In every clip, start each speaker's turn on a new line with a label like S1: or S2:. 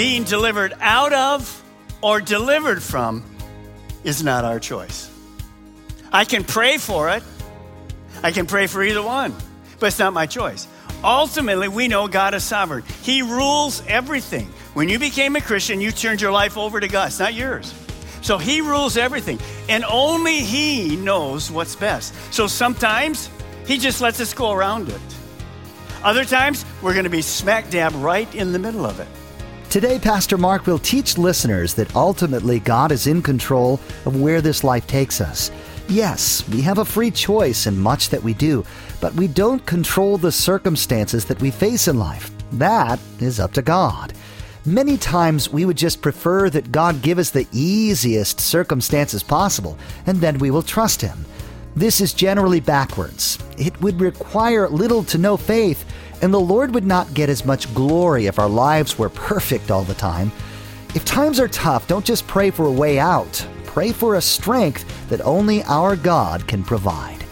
S1: Being delivered out of or delivered from is not our choice. I can pray for it. I can pray for either one, but it's not my choice. Ultimately, we know God is sovereign. He rules everything. When you became a Christian, you turned your life over to God. It's not yours. So He rules everything, and only He knows what's best. So sometimes He just lets us go around it. Other times, we're going to be smack dab right in the middle of it.
S2: Today, Pastor Mark will teach listeners that ultimately God is in control of where this life takes us. Yes, we have a free choice in much that we do, but we don't control the circumstances that we face in life. That is up to God. Many times we would just prefer that God give us the easiest circumstances possible, and then we will trust Him. This is generally backwards. It would require little to no faith, and the Lord would not get as much glory if our lives were perfect all the time. If times are tough, don't just pray for a way out. Pray for a strength that only our God can provide.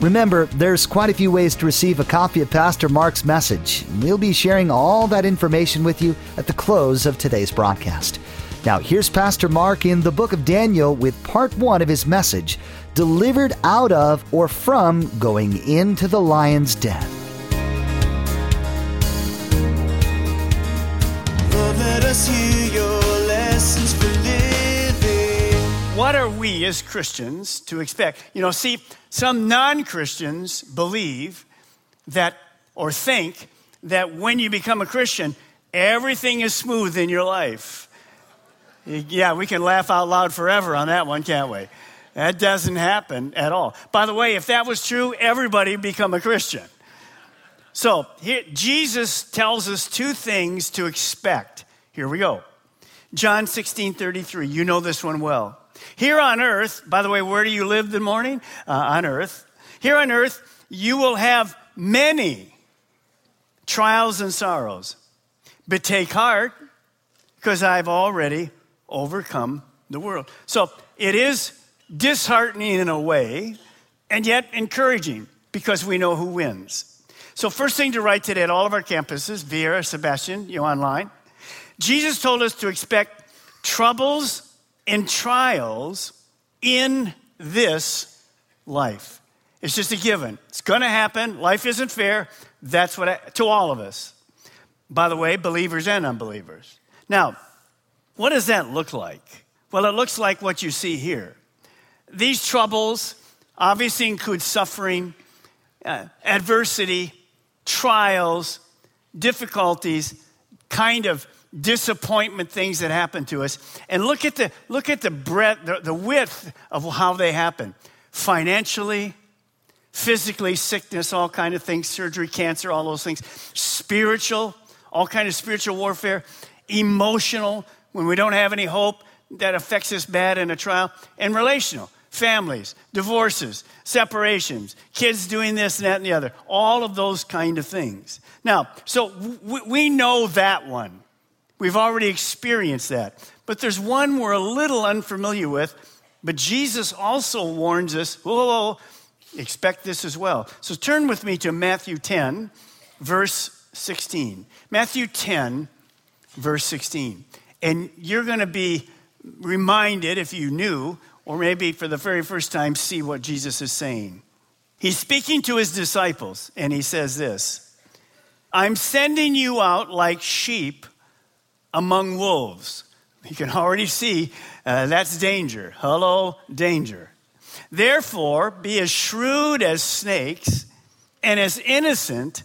S2: Remember, there's quite a few ways to receive a copy of Pastor Mark's message. We'll be sharing all that information with you at the close of today's broadcast. Now, here's Pastor Mark in the book of Daniel with part one of his message Delivered Out of or From Going Into the Lion's Den.
S1: What are we as Christians to expect? You know, see, some non Christians believe that or think that when you become a Christian, everything is smooth in your life. Yeah, we can laugh out loud forever on that one, can't we? That doesn't happen at all. By the way, if that was true, everybody would become a Christian. So here, Jesus tells us two things to expect. Here we go. John 16 33. You know this one well. Here on earth, by the way, where do you live the morning? Uh, on earth. Here on earth, you will have many trials and sorrows. But take heart, because I've already overcome the world. So it is disheartening in a way, and yet encouraging because we know who wins. So, first thing to write today at all of our campuses, Viera, Sebastian, you online. Jesus told us to expect troubles and trials in this life. It's just a given. It's going to happen. Life isn't fair. That's what I, to all of us. By the way, believers and unbelievers. Now, what does that look like? Well, it looks like what you see here. These troubles obviously include suffering, uh, adversity, trials, difficulties, kind of disappointment things that happen to us. And look at the look at the breadth, the, the width of how they happen. Financially, physically, sickness, all kind of things, surgery, cancer, all those things. Spiritual, all kind of spiritual warfare. Emotional, when we don't have any hope, that affects us bad in a trial. And relational, families, divorces, separations, kids doing this and that and the other, all of those kind of things. Now, so w- we know that one. We've already experienced that. But there's one we're a little unfamiliar with, but Jesus also warns us, whoa, whoa, whoa, expect this as well. So turn with me to Matthew 10, verse 16. Matthew 10, verse 16. And you're going to be reminded, if you knew, or maybe for the very first time, see what Jesus is saying. He's speaking to his disciples, and he says this I'm sending you out like sheep among wolves. You can already see uh, that's danger. Hello, danger. Therefore, be as shrewd as snakes and as innocent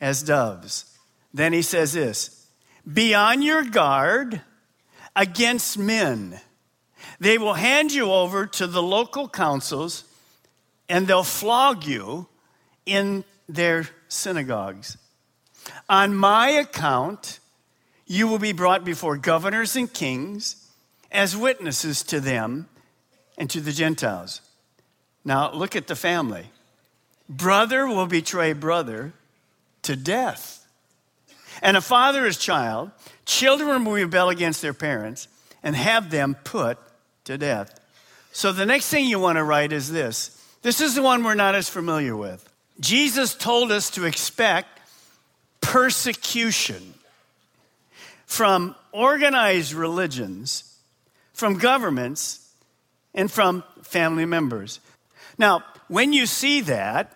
S1: as doves. Then he says this Be on your guard against men. They will hand you over to the local councils and they'll flog you in their synagogues. On my account, you will be brought before governors and kings as witnesses to them and to the Gentiles. Now, look at the family. Brother will betray brother to death. And a father is child. Children will rebel against their parents and have them put to death. So the next thing you want to write is this. This is the one we're not as familiar with. Jesus told us to expect persecution from organized religions, from governments, and from family members. Now, when you see that,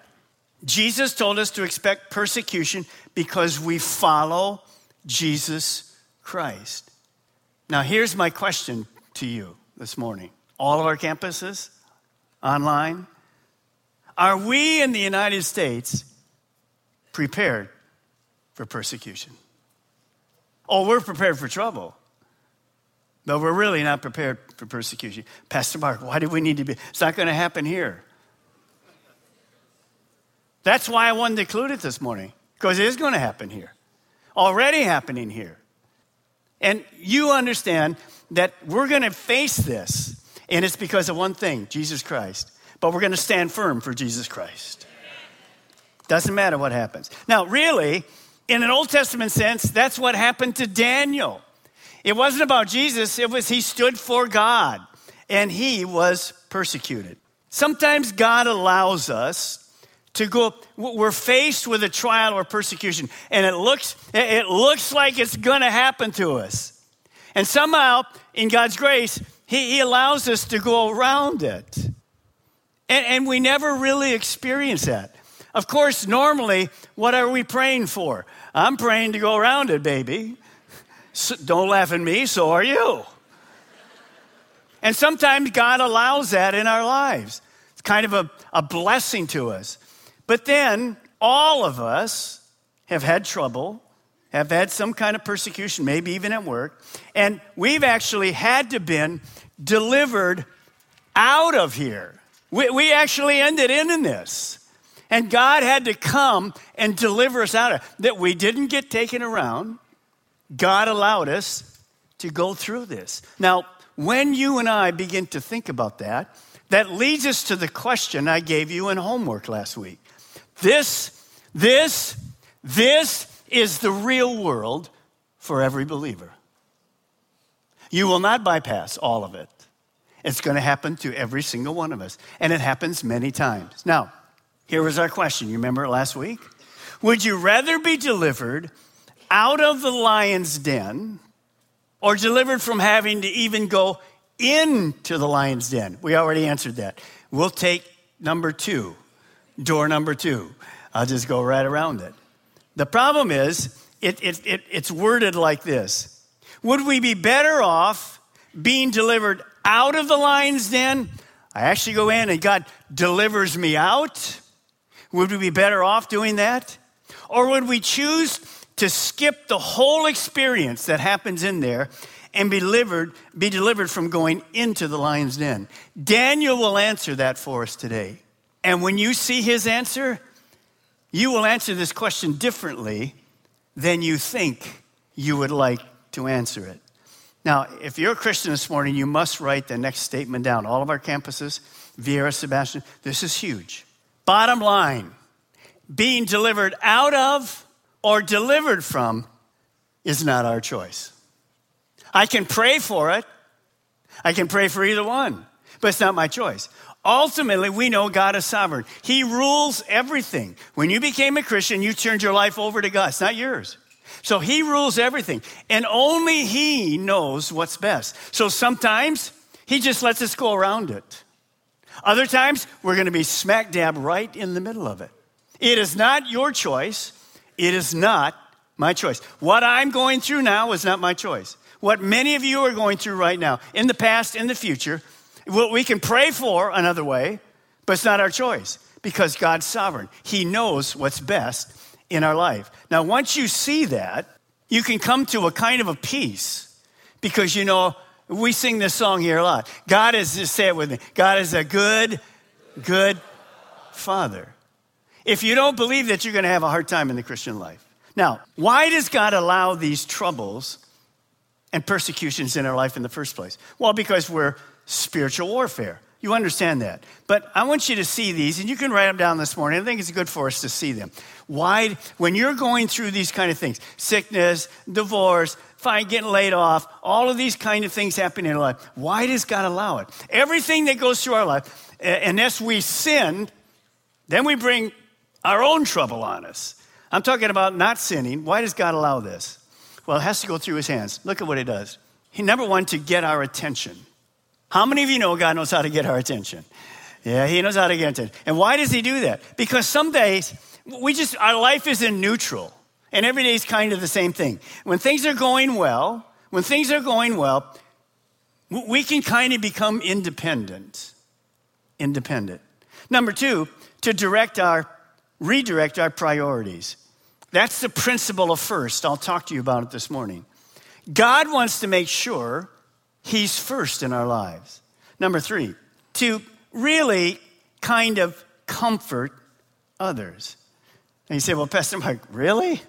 S1: Jesus told us to expect persecution because we follow Jesus Christ. Now, here's my question to you this morning. All of our campuses, online, are we in the United States prepared for persecution? Oh, we're prepared for trouble. But we're really not prepared for persecution. Pastor Mark, why do we need to be? It's not going to happen here. That's why I wanted to include it this morning, because it is going to happen here. Already happening here. And you understand that we're going to face this, and it's because of one thing Jesus Christ. But we're going to stand firm for Jesus Christ. Doesn't matter what happens. Now, really, in an Old Testament sense, that's what happened to Daniel. It wasn't about Jesus, it was he stood for God and he was persecuted. Sometimes God allows us to go we're faced with a trial or persecution and it looks it looks like it's going to happen to us and somehow in god's grace he, he allows us to go around it and, and we never really experience that of course normally what are we praying for i'm praying to go around it baby. So, don't laugh at me so are you. And sometimes god allows that in our lives. It's kind of a, a blessing to us. But then all of us have had trouble, have had some kind of persecution, maybe even at work, and we've actually had to been delivered out of here. We, we actually ended in, in this. And God had to come and deliver us out of that we didn't get taken around. God allowed us to go through this. Now, when you and I begin to think about that, that leads us to the question I gave you in homework last week. This, this, this is the real world for every believer. You will not bypass all of it. It's going to happen to every single one of us, and it happens many times. Now, here was our question. You remember it last week? Would you rather be delivered out of the lion's den or delivered from having to even go into the lion's den? We already answered that. We'll take number two door number two. I'll just go right around it. The problem is, it, it, it, it's worded like this Would we be better off being delivered out of the lion's den? I actually go in and God delivers me out. Would we be better off doing that? Or would we choose to skip the whole experience that happens in there and be delivered, be delivered from going into the lion's den? Daniel will answer that for us today. And when you see his answer, you will answer this question differently than you think you would like to answer it. Now, if you're a Christian this morning, you must write the next statement down. All of our campuses, Viera, Sebastian, this is huge. Bottom line being delivered out of or delivered from is not our choice. I can pray for it, I can pray for either one, but it's not my choice. Ultimately, we know God is sovereign. He rules everything. When you became a Christian, you turned your life over to God. It's not yours. So He rules everything. And only He knows what's best. So sometimes He just lets us go around it. Other times, we're going to be smack dab right in the middle of it. It is not your choice. It is not my choice. What I'm going through now is not my choice. What many of you are going through right now, in the past, in the future, what we can pray for another way, but it's not our choice because God's sovereign. He knows what's best in our life. Now, once you see that, you can come to a kind of a peace Because you know, we sing this song here a lot. God is, just say it with me, God is a good, good father. If you don't believe that, you're going to have a hard time in the Christian life. Now, why does God allow these troubles and persecutions in our life in the first place? Well, because we're spiritual warfare. You understand that. But I want you to see these, and you can write them down this morning. I think it's good for us to see them. Why, when you're going through these kind of things, sickness, divorce, fine, getting laid off, all of these kind of things happen in your life, why does God allow it? Everything that goes through our life, unless we sin, then we bring our own trouble on us. I'm talking about not sinning. Why does God allow this? Well, it has to go through his hands. Look at what he does. He, number one, to get our attention. How many of you know God knows how to get our attention? Yeah, he knows how to get attention. And why does he do that? Because some days we just, our life is in neutral. And every day is kind of the same thing. When things are going well, when things are going well, we can kind of become independent. Independent. Number two, to direct our, redirect our priorities. That's the principle of first. I'll talk to you about it this morning. God wants to make sure He's first in our lives. Number three, to really kind of comfort others. And you say, well, Pastor Mark, really?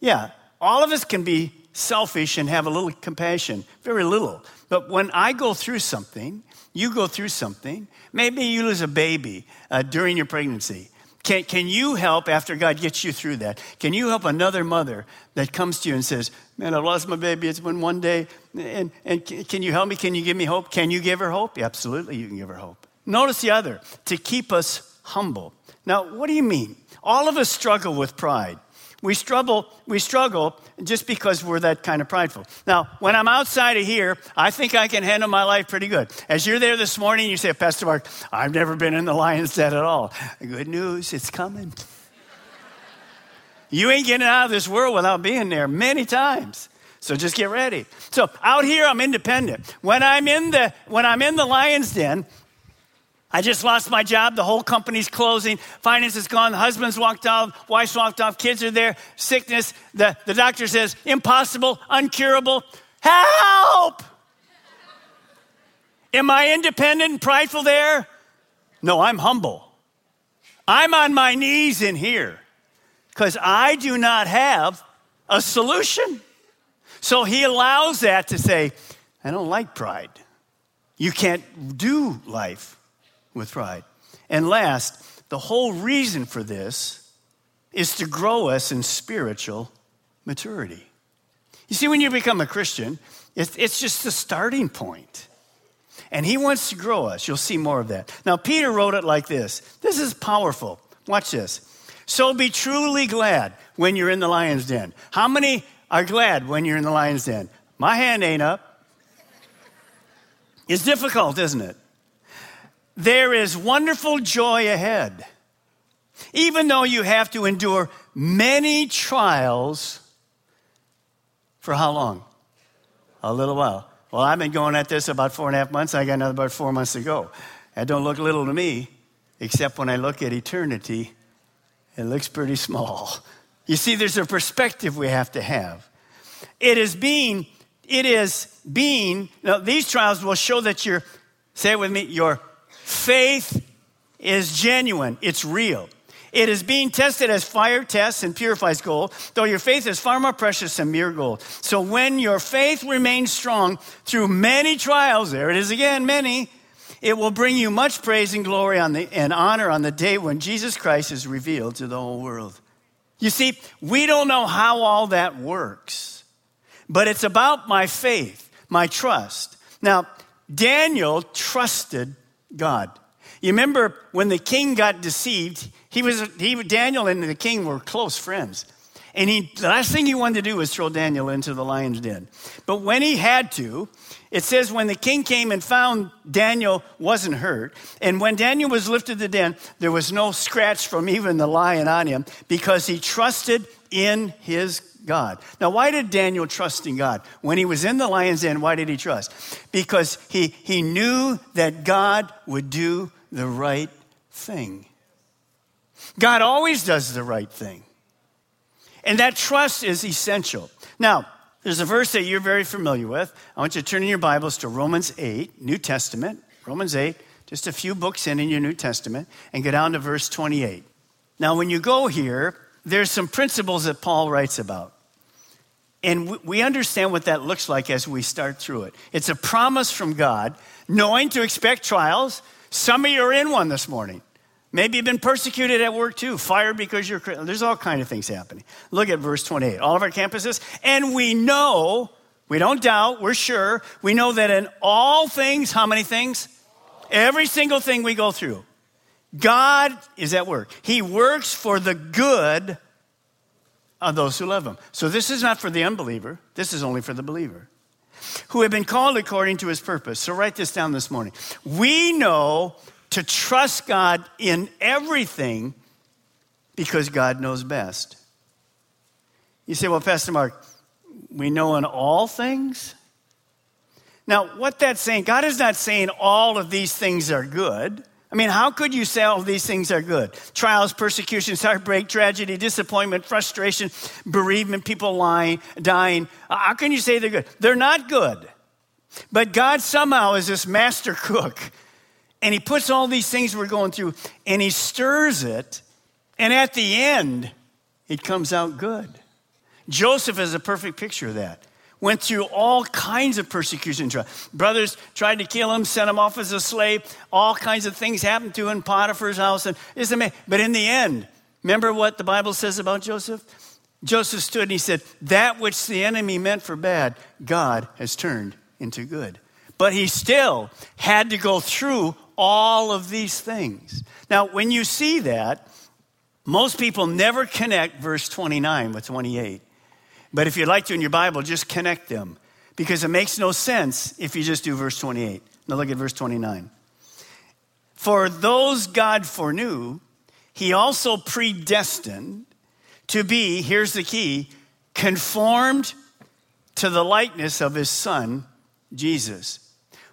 S1: Yeah, all of us can be selfish and have a little compassion, very little. But when I go through something, you go through something, maybe you lose a baby uh, during your pregnancy. Can, can you help after God gets you through that? Can you help another mother that comes to you and says, Man, I lost my baby. It's been one day. And, and can you help me? Can you give me hope? Can you give her hope? Yeah, absolutely, you can give her hope. Notice the other to keep us humble. Now, what do you mean? All of us struggle with pride. We struggle, we struggle just because we're that kind of prideful. Now, when I'm outside of here, I think I can handle my life pretty good. As you're there this morning, you say, Pastor Mark, I've never been in the lion's den at all. Good news, it's coming. you ain't getting out of this world without being there many times. So just get ready. So out here, I'm independent. When I'm in the when I'm in the lion's den, I just lost my job. The whole company's closing. Finance is gone. The husband's walked off. Wife's walked off. Kids are there. Sickness. The, the doctor says, impossible, uncurable. Help! Am I independent and prideful there? No, I'm humble. I'm on my knees in here because I do not have a solution. So he allows that to say, I don't like pride. You can't do life with pride. And last, the whole reason for this is to grow us in spiritual maturity. You see, when you become a Christian, it's, just the starting point. And he wants to grow us. You'll see more of that. Now, Peter wrote it like this this is powerful. Watch this. So be truly glad when you're in the lion's den. How many are glad when you're in the lion's den? My hand ain't up. It's difficult, isn't it? There is wonderful joy ahead. Even though you have to endure many trials for how long? A little while. Well, I've been going at this about four and a half months. I got another about four months to go. That don't look little to me, except when I look at eternity, it looks pretty small. You see, there's a perspective we have to have. It is being, it is being, now these trials will show that you're, say it with me, you're Faith is genuine, it's real. It is being tested as fire tests and purifies gold, though your faith is far more precious than mere gold. So when your faith remains strong through many trials, there it is again, many, it will bring you much praise and glory on the, and honor on the day when Jesus Christ is revealed to the whole world. You see, we don't know how all that works, but it's about my faith, my trust. Now, Daniel trusted God. You remember when the king got deceived, he was, he, Daniel and the king were close friends. And he, the last thing he wanted to do was throw Daniel into the lion's den. But when he had to, it says when the king came and found Daniel wasn't hurt, and when Daniel was lifted to the den, there was no scratch from even the lion on him because he trusted in his God. Now, why did Daniel trust in God? When he was in the lion's den, why did he trust? Because he, he knew that God would do the right thing. God always does the right thing. And that trust is essential. Now, There's a verse that you're very familiar with. I want you to turn in your Bibles to Romans 8, New Testament. Romans 8, just a few books in in your New Testament, and go down to verse 28. Now, when you go here, there's some principles that Paul writes about. And we understand what that looks like as we start through it. It's a promise from God, knowing to expect trials. Some of you are in one this morning. Maybe you've been persecuted at work too, fired because you're there's all kind of things happening. Look at verse 28. All of our campuses, and we know, we don't doubt, we're sure, we know that in all things, how many things? Every single thing we go through, God is at work. He works for the good of those who love him. So this is not for the unbeliever, this is only for the believer who have been called according to his purpose. So write this down this morning. We know to trust God in everything because God knows best. You say, well, Pastor Mark, we know in all things? Now, what that's saying, God is not saying all of these things are good. I mean, how could you say all these things are good? Trials, persecutions, heartbreak, tragedy, disappointment, frustration, bereavement, people lying, dying. How can you say they're good? They're not good. But God somehow is this master cook, and He puts all these things we're going through, and He stirs it, and at the end, it comes out good. Joseph is a perfect picture of that went through all kinds of persecution. Brothers tried to kill him, sent him off as a slave. All kinds of things happened to him in Potiphar's house. And it's amazing. But in the end, remember what the Bible says about Joseph? Joseph stood and he said, That which the enemy meant for bad, God has turned into good. But he still had to go through all of these things. Now, when you see that, most people never connect verse 29 with 28. But if you'd like to in your Bible, just connect them because it makes no sense if you just do verse 28. Now look at verse 29. For those God foreknew, he also predestined to be, here's the key, conformed to the likeness of his son, Jesus.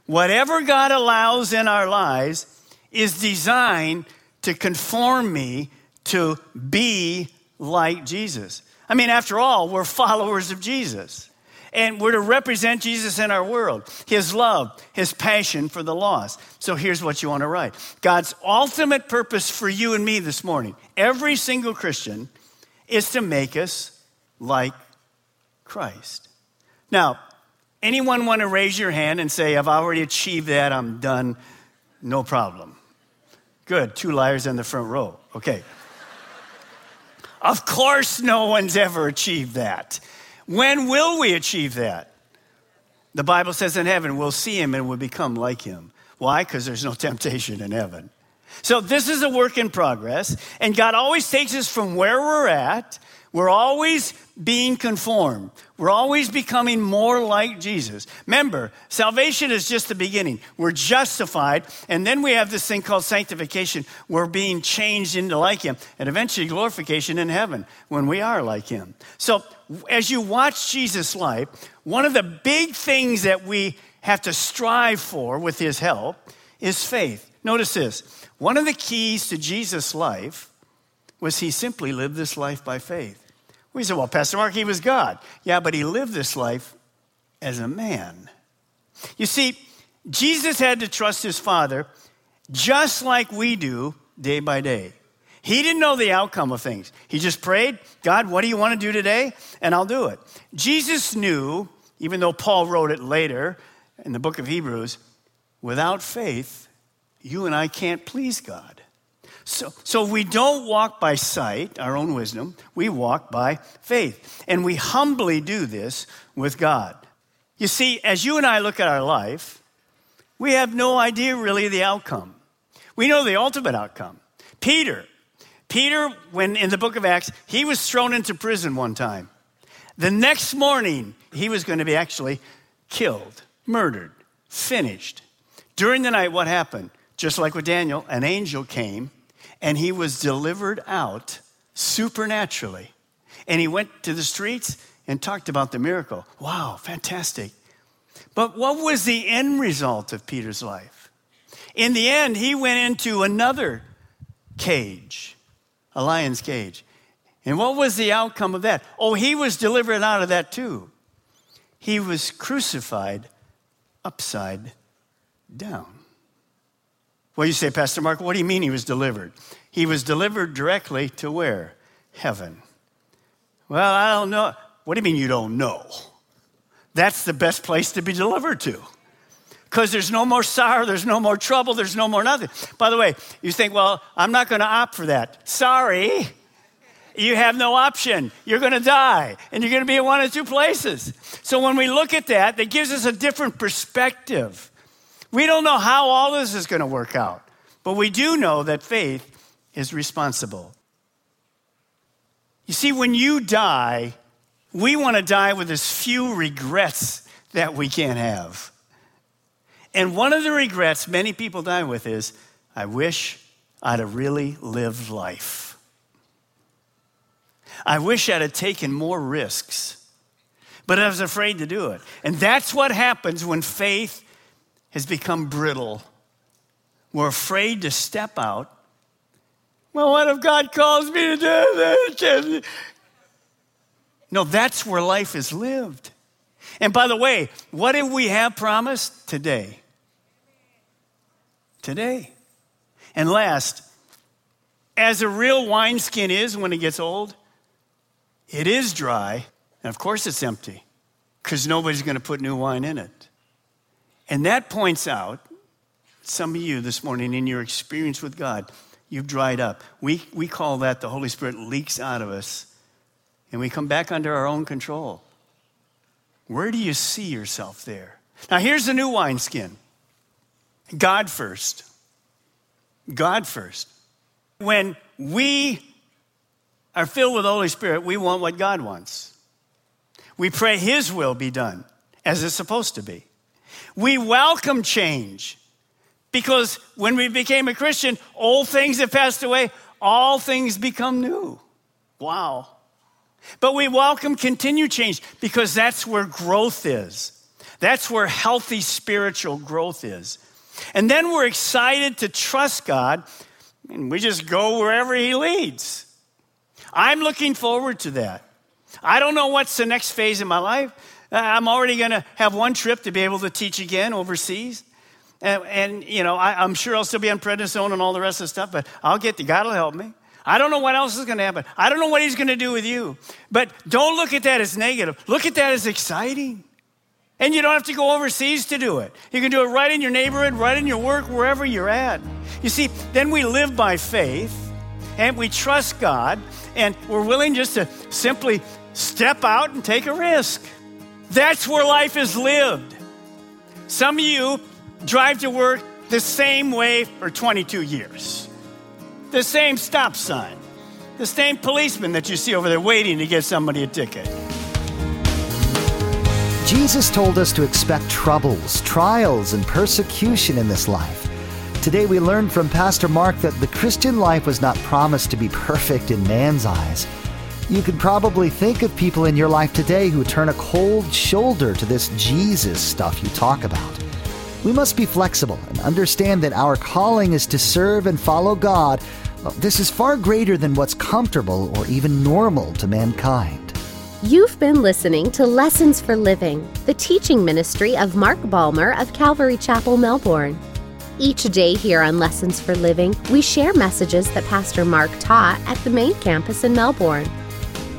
S1: Whatever God allows in our lives is designed to conform me to be like Jesus. I mean, after all, we're followers of Jesus. And we're to represent Jesus in our world, his love, his passion for the lost. So here's what you want to write God's ultimate purpose for you and me this morning, every single Christian, is to make us like Christ. Now, anyone want to raise your hand and say, I've already achieved that, I'm done, no problem? Good, two liars in the front row. Okay. Of course, no one's ever achieved that. When will we achieve that? The Bible says in heaven, we'll see him and we'll become like him. Why? Because there's no temptation in heaven. So this is a work in progress, and God always takes us from where we're at. We're always being conformed. We're always becoming more like Jesus. Remember, salvation is just the beginning. We're justified, and then we have this thing called sanctification. We're being changed into like Him, and eventually glorification in heaven when we are like Him. So, as you watch Jesus' life, one of the big things that we have to strive for with His help is faith. Notice this one of the keys to Jesus' life was He simply lived this life by faith. We say, well, Pastor Mark, he was God. Yeah, but he lived this life as a man. You see, Jesus had to trust his Father just like we do day by day. He didn't know the outcome of things. He just prayed, God, what do you want to do today? And I'll do it. Jesus knew, even though Paul wrote it later in the book of Hebrews, without faith, you and I can't please God. So, so we don't walk by sight, our own wisdom, we walk by faith. And we humbly do this with God. You see, as you and I look at our life, we have no idea really the outcome. We know the ultimate outcome. Peter, Peter, when in the book of Acts, he was thrown into prison one time. The next morning, he was going to be actually killed, murdered, finished. During the night, what happened? Just like with Daniel, an angel came and he was delivered out supernaturally. And he went to the streets and talked about the miracle. Wow, fantastic. But what was the end result of Peter's life? In the end, he went into another cage, a lion's cage. And what was the outcome of that? Oh, he was delivered out of that too. he was crucified upside down. Well, you say, Pastor Mark, what do you mean he was delivered? He was delivered directly to where? Heaven. Well, I don't know. What do you mean you don't know? That's the best place to be delivered to. Because there's no more sorrow, there's no more trouble, there's no more nothing. By the way, you think, well, I'm not going to opt for that. Sorry. You have no option. You're going to die, and you're going to be in one of two places. So when we look at that, that gives us a different perspective. We don't know how all this is going to work out, but we do know that faith is responsible. You see, when you die, we want to die with as few regrets that we can have. And one of the regrets many people die with is, I wish I'd have really lived life. I wish I'd have taken more risks, but I was afraid to do it. And that's what happens when faith has become brittle. We're afraid to step out. Well, what if God calls me to do this? No, that's where life is lived. And by the way, what did we have promised? Today. Today. And last, as a real wineskin is when it gets old, it is dry, and of course it's empty, because nobody's going to put new wine in it. And that points out some of you this morning in your experience with God, you've dried up. We, we call that the Holy Spirit leaks out of us and we come back under our own control. Where do you see yourself there? Now, here's the new wineskin God first. God first. When we are filled with the Holy Spirit, we want what God wants. We pray His will be done as it's supposed to be. We welcome change because when we became a Christian, old things have passed away, all things become new. Wow. But we welcome continued change because that's where growth is. That's where healthy spiritual growth is. And then we're excited to trust God, and we just go wherever He leads. I'm looking forward to that. I don't know what's the next phase in my life. Uh, I'm already going to have one trip to be able to teach again overseas. And, and you know, I, am sure I'll still be on prednisone and all the rest of the stuff, but I'll get the God will help me. I don't know what else is going to happen. I don't know what he's going to do with you. But don't look at that as negative. Look at that as exciting. And you don't have to go overseas to do it. You can do it right in your neighborhood, right in your work, wherever you're at. You see, then we live by faith and we trust God and we're willing just to simply step out and take a risk. That's where life is lived. Some of you drive to work the same way for 22 years the same stop sign, the same policeman that you see over there waiting to get somebody a ticket.
S2: Jesus told us to expect troubles, trials, and persecution in this life. Today we learned from Pastor Mark that the Christian life was not promised to be perfect in man's eyes. You could probably think of people in your life today who turn a cold shoulder to this Jesus stuff you talk about. We must be flexible and understand that our calling is to serve and follow God this is far greater than what's comfortable or even normal to mankind.
S3: You've been listening to Lessons for Living, the teaching ministry of Mark Balmer of Calvary Chapel, Melbourne. Each day here on Lessons for Living, we share messages that Pastor Mark taught at the main campus in Melbourne.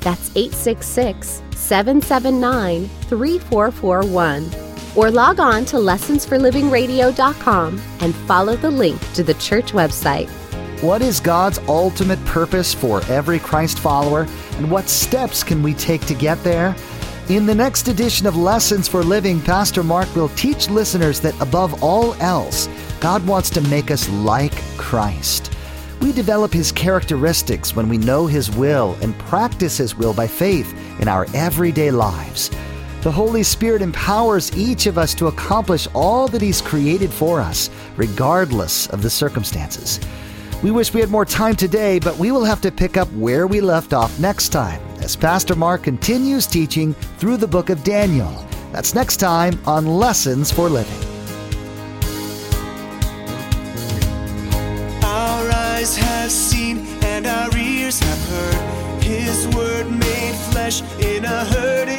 S3: That's 866 779 3441 or log on to lessonsforlivingradio.com and follow the link to the church website.
S2: What is God's ultimate purpose for every Christ follower, and what steps can we take to get there? In the next edition of Lessons for Living, Pastor Mark will teach listeners that above all else, God wants to make us like Christ. We develop His characteristics when we know His will and practice His will by faith in our everyday lives. The Holy Spirit empowers each of us to accomplish all that He's created for us, regardless of the circumstances. We wish we had more time today, but we will have to pick up where we left off next time as Pastor Mark continues teaching through the book of Daniel. That's next time on Lessons for Living.
S4: Word made flesh in a hurting